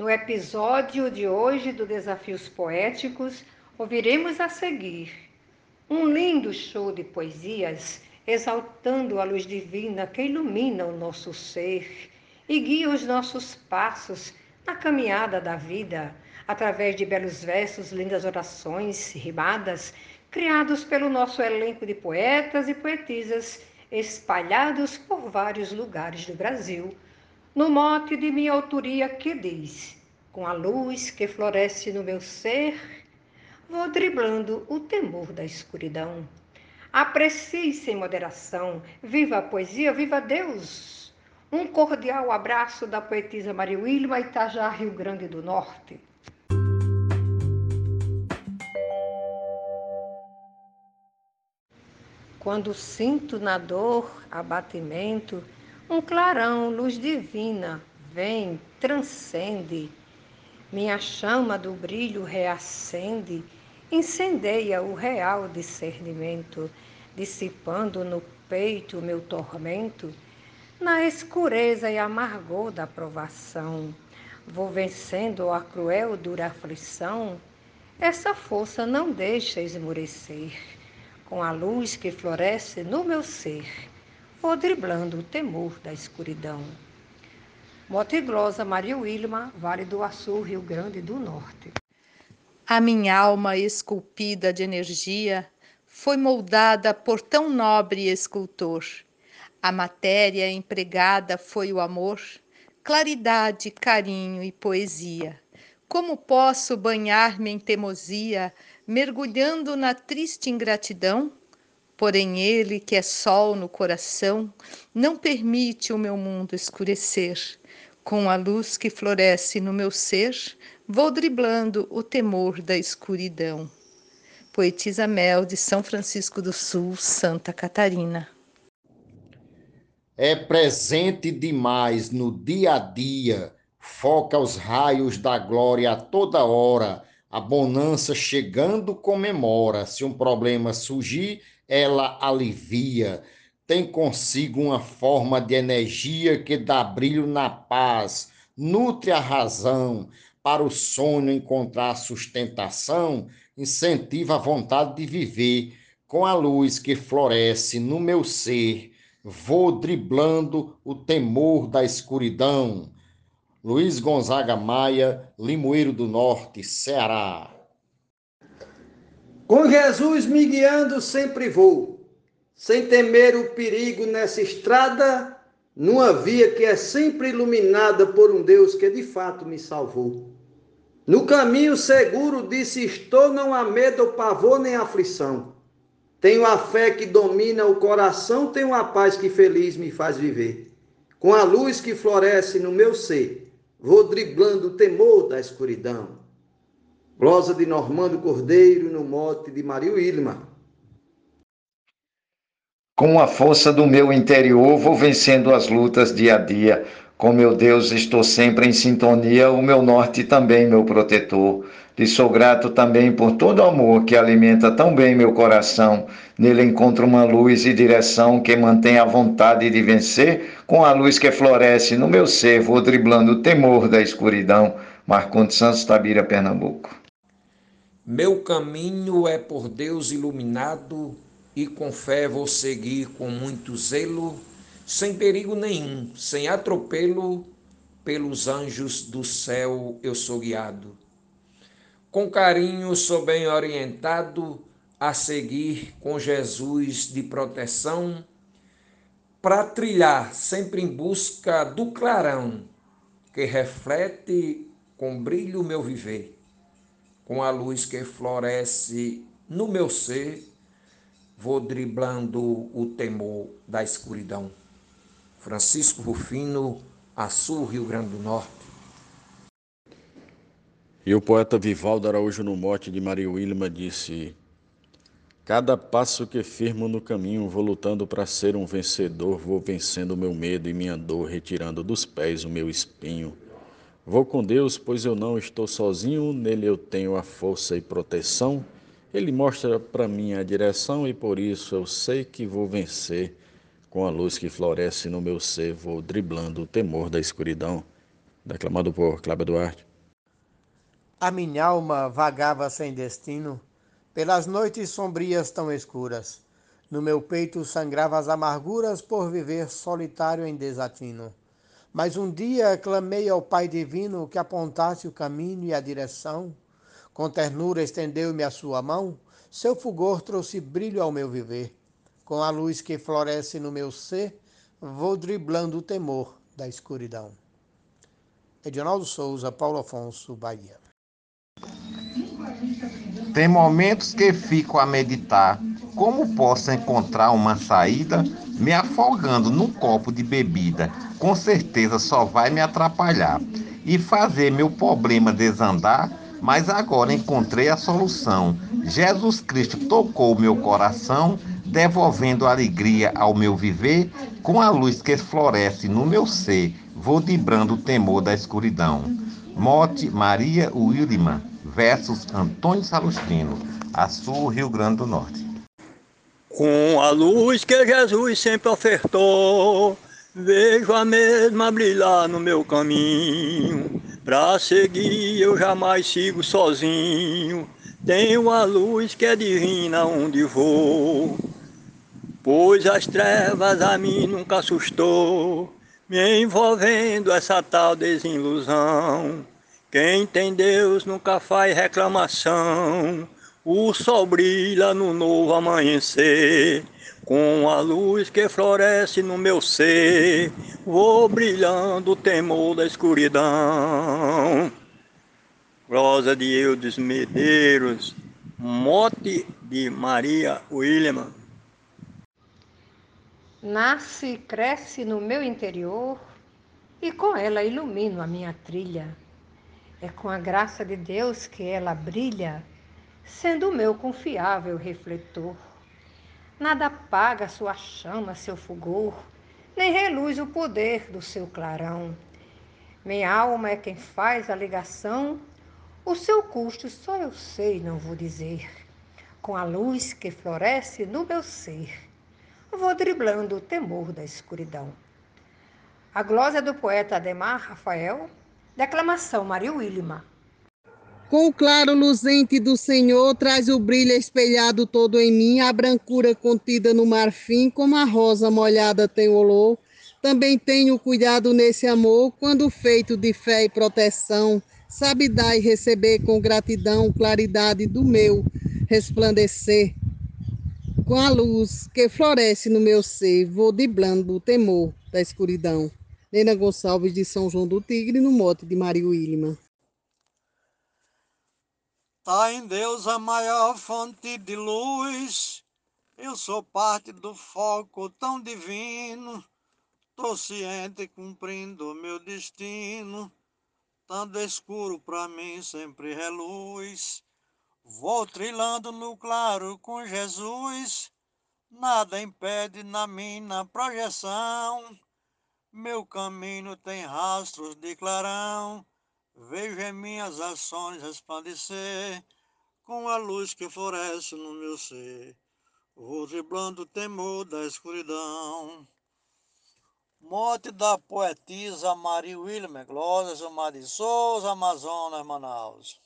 No episódio de hoje do Desafios Poéticos, ouviremos a seguir. Um lindo show de poesias exaltando a luz divina que ilumina o nosso ser e guia os nossos passos na caminhada da vida, através de belos versos, lindas orações rimadas, criados pelo nosso elenco de poetas e poetisas espalhados por vários lugares do Brasil no mote de minha autoria que diz: Com a luz que floresce no meu ser, vou driblando o temor da escuridão. Aprecie sem moderação, viva a poesia, viva Deus! Um cordial abraço da poetisa Maria Wilma Itajá, Rio Grande do Norte. Quando sinto na dor abatimento, um clarão, luz divina, vem, transcende. Minha chama do brilho reacende, incendeia o real discernimento, dissipando no peito o meu tormento, na escureza e amargor da provação. Vou vencendo a cruel dura aflição, essa força não deixa esmorecer, com a luz que floresce no meu ser ou driblando o temor da escuridão. Motiglosa Maria Wilma, Vale do Açu, Rio Grande do Norte. A minha alma esculpida de energia foi moldada por tão nobre escultor. A matéria empregada foi o amor, claridade, carinho e poesia. Como posso banhar-me em teimosia, mergulhando na triste ingratidão? Porém, Ele, que é sol no coração, não permite o meu mundo escurecer. Com a luz que floresce no meu ser, vou driblando o temor da escuridão. Poetisa Mel, de São Francisco do Sul, Santa Catarina. É presente demais no dia a dia, foca os raios da glória a toda hora. A bonança chegando comemora. Se um problema surgir, ela alivia, tem consigo uma forma de energia que dá brilho na paz, nutre a razão, para o sonho encontrar sustentação, incentiva a vontade de viver, com a luz que floresce no meu ser, vou driblando o temor da escuridão. Luiz Gonzaga Maia, Limoeiro do Norte, Ceará. Com Jesus me guiando, sempre vou, sem temer o perigo nessa estrada, numa via que é sempre iluminada por um Deus que de fato me salvou. No caminho seguro disse estou, não há medo pavor nem aflição. Tenho a fé que domina o coração, tenho a paz que feliz me faz viver. Com a luz que floresce no meu ser, vou driblando o temor da escuridão. Glosa de Normando Cordeiro, no mote de Maria Wilma. Com a força do meu interior, vou vencendo as lutas dia a dia. Com meu Deus, estou sempre em sintonia, o meu norte também, meu protetor. Lhe sou grato também por todo o amor que alimenta tão bem meu coração. Nele encontro uma luz e direção que mantém a vontade de vencer. Com a luz que floresce no meu ser, vou driblando o temor da escuridão. Marcondes Santos, Tabira, Pernambuco. Meu caminho é por Deus iluminado e com fé vou seguir com muito zelo, sem perigo nenhum, sem atropelo, pelos anjos do céu eu sou guiado. Com carinho sou bem orientado a seguir com Jesus de proteção, para trilhar sempre em busca do clarão que reflete com brilho meu viver com a luz que floresce no meu ser, vou driblando o temor da escuridão. Francisco Rufino, Açu, Rio Grande do Norte. E o poeta Vivaldo Araújo no mote de Maria Wilma disse: Cada passo que firmo no caminho, vou lutando para ser um vencedor, vou vencendo meu medo e minha dor, retirando dos pés o meu espinho. Vou com Deus, pois eu não estou sozinho, nele eu tenho a força e proteção. Ele mostra para mim a direção e por isso eu sei que vou vencer. Com a luz que floresce no meu ser, vou driblando o temor da escuridão. Declamado por Cláudio Duarte. A minha alma vagava sem destino pelas noites sombrias tão escuras. No meu peito sangrava as amarguras por viver solitário em desatino. Mas um dia clamei ao Pai Divino que apontasse o caminho e a direção. Com ternura estendeu-me a sua mão, seu fulgor trouxe brilho ao meu viver. Com a luz que floresce no meu ser, vou driblando o temor da escuridão. Edionaldo Souza, Paulo Afonso, Bahia. Tem momentos que fico a meditar como posso encontrar uma saída me afogando num copo de bebida. Com certeza só vai me atrapalhar e fazer meu problema desandar, mas agora encontrei a solução. Jesus Cristo tocou meu coração, devolvendo alegria ao meu viver, com a luz que floresce no meu ser, vou dibrando o temor da escuridão. Mote Maria Williman versus Antônio Salustino, Açu, Rio Grande do Norte. Com a luz que Jesus sempre ofertou, vejo a mesma brilhar no meu caminho. Para seguir eu jamais sigo sozinho, tenho a luz que é divina onde vou. Pois as trevas a mim nunca assustou, me envolvendo essa tal desilusão. Quem tem Deus nunca faz reclamação. O sol brilha no novo amanhecer, com a luz que floresce no meu ser, vou brilhando o temor da escuridão. Rosa de Eudes Medeiros, mote de Maria William. Nasce e cresce no meu interior, e com ela ilumino a minha trilha é com a graça de Deus que ela brilha, sendo o meu confiável refletor. Nada apaga sua chama, seu fulgor, nem reluz o poder do seu clarão. Minha alma é quem faz a ligação, o seu custo só eu sei, não vou dizer. Com a luz que floresce no meu ser, vou driblando o temor da escuridão. A glória do poeta Ademar Rafael Declamação Maria Willima. Com o claro luzente do Senhor, traz o brilho espelhado todo em mim, a brancura contida no marfim, como a rosa molhada tem olor. Também tenho cuidado nesse amor, quando feito de fé e proteção, sabe dar e receber com gratidão claridade do meu resplandecer. Com a luz que floresce no meu ser, vou diblando o temor da escuridão. Nena Gonçalves de São João do Tigre, no mote de Maria Wilma. Tá em Deus a maior fonte de luz, eu sou parte do foco tão divino, tô ciente cumprindo meu destino, tanto escuro para mim sempre reluz. Vou trilhando no claro com Jesus, nada impede na minha projeção meu caminho tem rastros de clarão, vejo em minhas ações resplandecer, com a luz que floresce no meu ser, vou driblando o temor da escuridão. Morte da poetisa Maria Wilmer, Glória Gilmar de Souza, Amazonas, Manaus.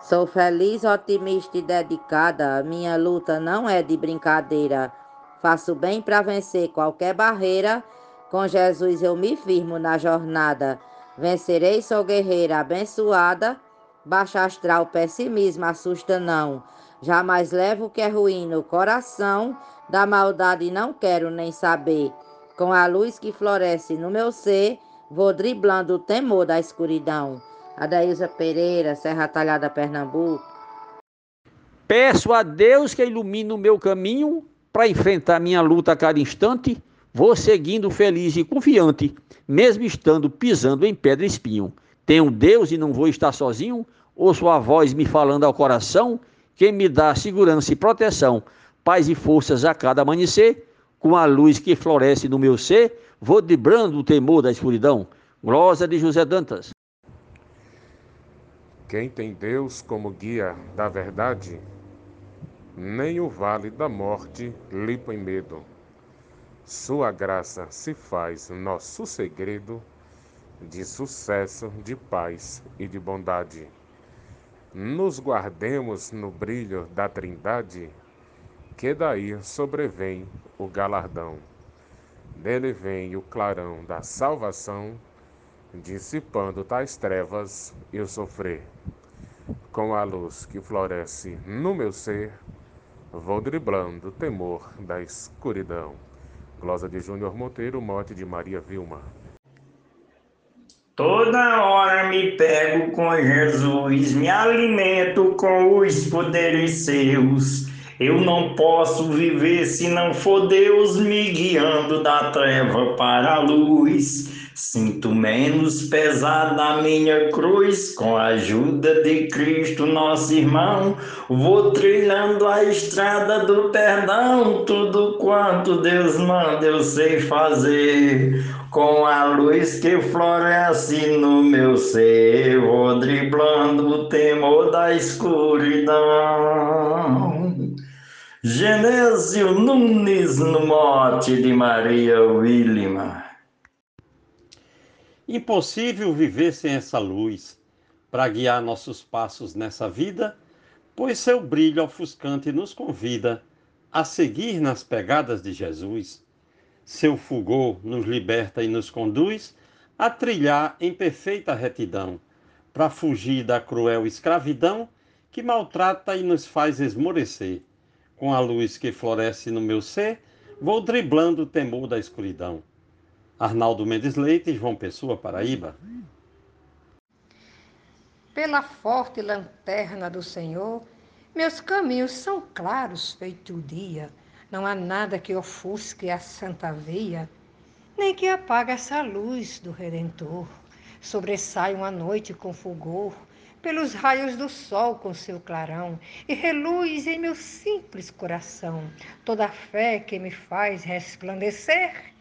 Sou feliz, otimista e dedicada, minha luta não é de brincadeira. Faço bem para vencer qualquer barreira. Com Jesus eu me firmo na jornada. Vencerei, sou guerreira abençoada. Baixa astral, pessimismo, assusta não. Jamais levo o que é ruim no coração. Da maldade não quero nem saber. Com a luz que floresce no meu ser, vou driblando o temor da escuridão. Adaísa Pereira, Serra Talhada, Pernambuco. Peço a Deus que ilumine o meu caminho para enfrentar minha luta a cada instante, vou seguindo feliz e confiante, mesmo estando pisando em pedra e espinho. Tenho Deus e não vou estar sozinho, ouço a voz me falando ao coração, quem me dá segurança e proteção, paz e forças a cada amanhecer, com a luz que floresce no meu ser, vou debrando o temor da escuridão. Glosa de José Dantas. Quem tem Deus como guia da verdade, nem o vale da morte lhe põe medo. Sua graça se faz nosso segredo, de sucesso, de paz e de bondade. Nos guardemos no brilho da Trindade, que daí sobrevém o galardão. Dele vem o clarão da salvação, dissipando tais trevas e o sofrer. Com a luz que floresce no meu ser, vou driblando o temor da escuridão. Glosa de Júnior Monteiro, morte de Maria Vilma. Toda hora me pego com Jesus, me alimento com os poderes seus. Eu não posso viver se não for Deus me guiando da treva para a luz. Sinto menos pesada a minha cruz, com a ajuda de Cristo, nosso irmão. Vou trilhando a estrada do perdão, tudo quanto Deus manda eu sei fazer. Com a luz que floresce no meu ser, vou driblando o temor da escuridão. Genésio Nunes no mote de Maria Wilma. Impossível viver sem essa luz para guiar nossos passos nessa vida, pois seu brilho ofuscante nos convida a seguir nas pegadas de Jesus. Seu fulgor nos liberta e nos conduz a trilhar em perfeita retidão, para fugir da cruel escravidão que maltrata e nos faz esmorecer com a luz que floresce no meu ser, vou driblando o temor da escuridão. Arnaldo Mendes Leite, João Pessoa, Paraíba. Pela forte lanterna do Senhor, meus caminhos são claros feito o dia. Não há nada que ofusque a santa via, nem que apague essa luz do Redentor. Sobressai uma noite com fulgor, pelos raios do sol com seu clarão, e reluz em meu simples coração toda a fé que me faz resplandecer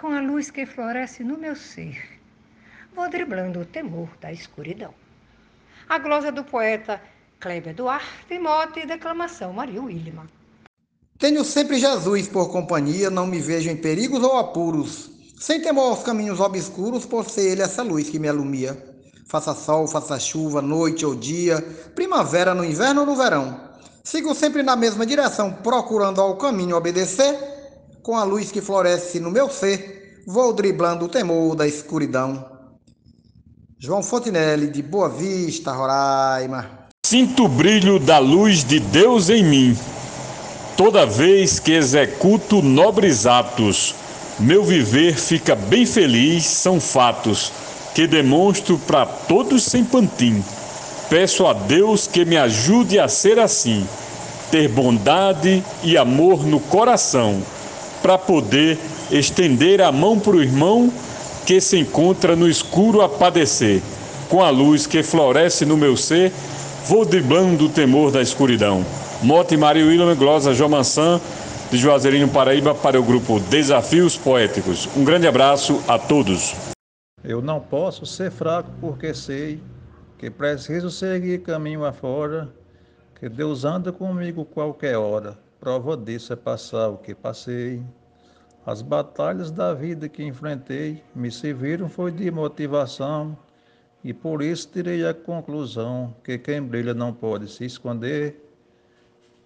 com a luz que floresce no meu ser. Vou driblando o temor da escuridão. A glosa do poeta Kleber Duarte, mote e declamação Maria Wilma. Tenho sempre Jesus por companhia, não me vejo em perigos ou apuros, sem temor aos caminhos obscuros, por ser ele essa luz que me alumia faça sol, faça chuva, noite ou dia, primavera no inverno ou no verão. Sigo sempre na mesma direção, procurando ao caminho obedecer, com a luz que floresce no meu ser, vou driblando o temor da escuridão. João Fontinelli, de Boa Vista, Roraima. Sinto o brilho da luz de Deus em mim. Toda vez que executo nobres atos, meu viver fica bem feliz, são fatos que demonstro para todos sem pantim. Peço a Deus que me ajude a ser assim, ter bondade e amor no coração, para poder estender a mão para o irmão que se encontra no escuro a padecer. Com a luz que floresce no meu ser, vou driblando o temor da escuridão. Mote Maria William Glosa João Mansan, de Juazeirinho, Paraíba, para o grupo Desafios Poéticos. Um grande abraço a todos. Eu não posso ser fraco porque sei que preciso seguir caminho afora, que Deus anda comigo qualquer hora. Prova disso é passar o que passei. As batalhas da vida que enfrentei me serviram foi de motivação e por isso tirei a conclusão que quem brilha não pode se esconder.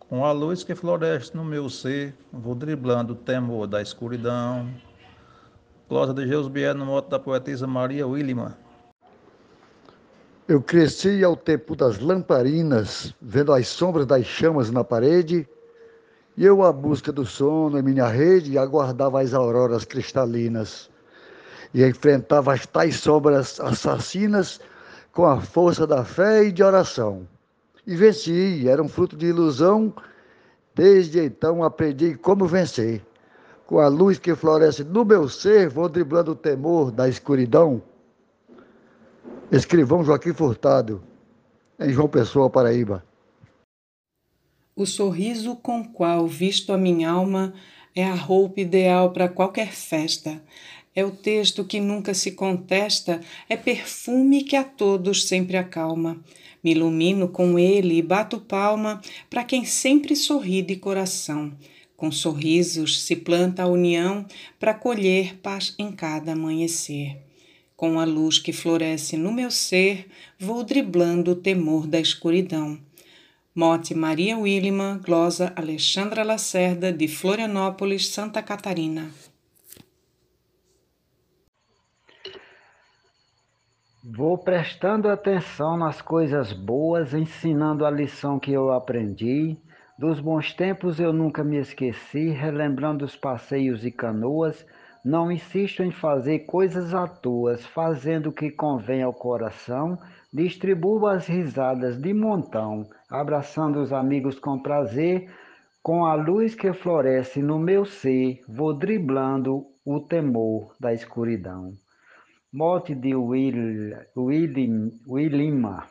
Com a luz que floresce no meu ser, vou driblando o temor da escuridão. Glosa de Jesus Bier, no moto da poetisa Maria Willima. Eu cresci ao tempo das lamparinas, vendo as sombras das chamas na parede, e eu, à busca do sono em minha rede, aguardava as auroras cristalinas e enfrentava as tais sombras assassinas com a força da fé e de oração. E venci, era um fruto de ilusão. Desde então aprendi como vencer com a luz que floresce no meu ser, vou driblando o temor da escuridão. Escrivão Joaquim Furtado, em João Pessoa, Paraíba. O sorriso com qual visto a minha alma é a roupa ideal para qualquer festa. É o texto que nunca se contesta, é perfume que a todos sempre acalma. Me ilumino com ele e bato palma para quem sempre sorri de coração. Com sorrisos se planta a união para colher paz em cada amanhecer. Com a luz que floresce no meu ser, vou driblando o temor da escuridão. Mote Maria Willima, glosa Alexandra Lacerda, de Florianópolis, Santa Catarina. Vou prestando atenção nas coisas boas, ensinando a lição que eu aprendi. Dos bons tempos eu nunca me esqueci, relembrando os passeios e canoas. Não insisto em fazer coisas à toa, fazendo o que convém ao coração. Distribuo as risadas de montão, abraçando os amigos com prazer. Com a luz que floresce no meu ser, vou driblando o temor da escuridão. Morte de Will, Willim, Willima,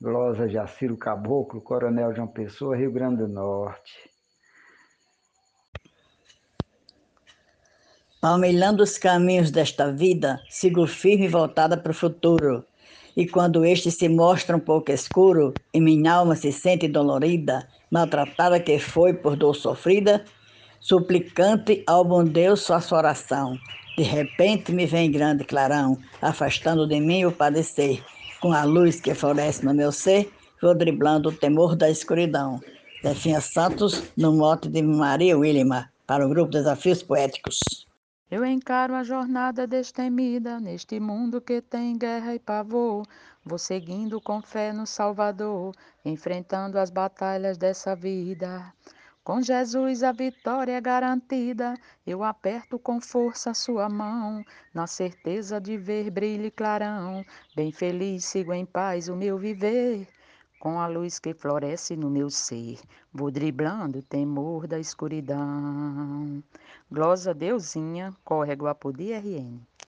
Glosa Jaciro Caboclo, Coronel João Pessoa, Rio Grande do Norte. Palmilhando os caminhos desta vida, sigo firme e voltada para o futuro. E quando este se mostra um pouco escuro, e minha alma se sente dolorida, maltratada que foi por dor sofrida, suplicante ao bom Deus faço oração de repente me vem grande clarão, afastando de mim o padecer. Com a luz que floresce no meu ser, vou driblando o temor da escuridão. Zefinha Santos, no mote de Maria Willima, para o grupo Desafios Poéticos. Eu encaro a jornada destemida neste mundo que tem guerra e pavor. Vou seguindo com fé no Salvador, enfrentando as batalhas dessa vida. Com Jesus a vitória é garantida. Eu aperto com força sua mão, na certeza de ver brilho e clarão. Bem feliz sigo em paz o meu viver. Com a luz que floresce no meu ser, vou driblando o temor da escuridão. Glosa Deusinha, córrego Apodi RN.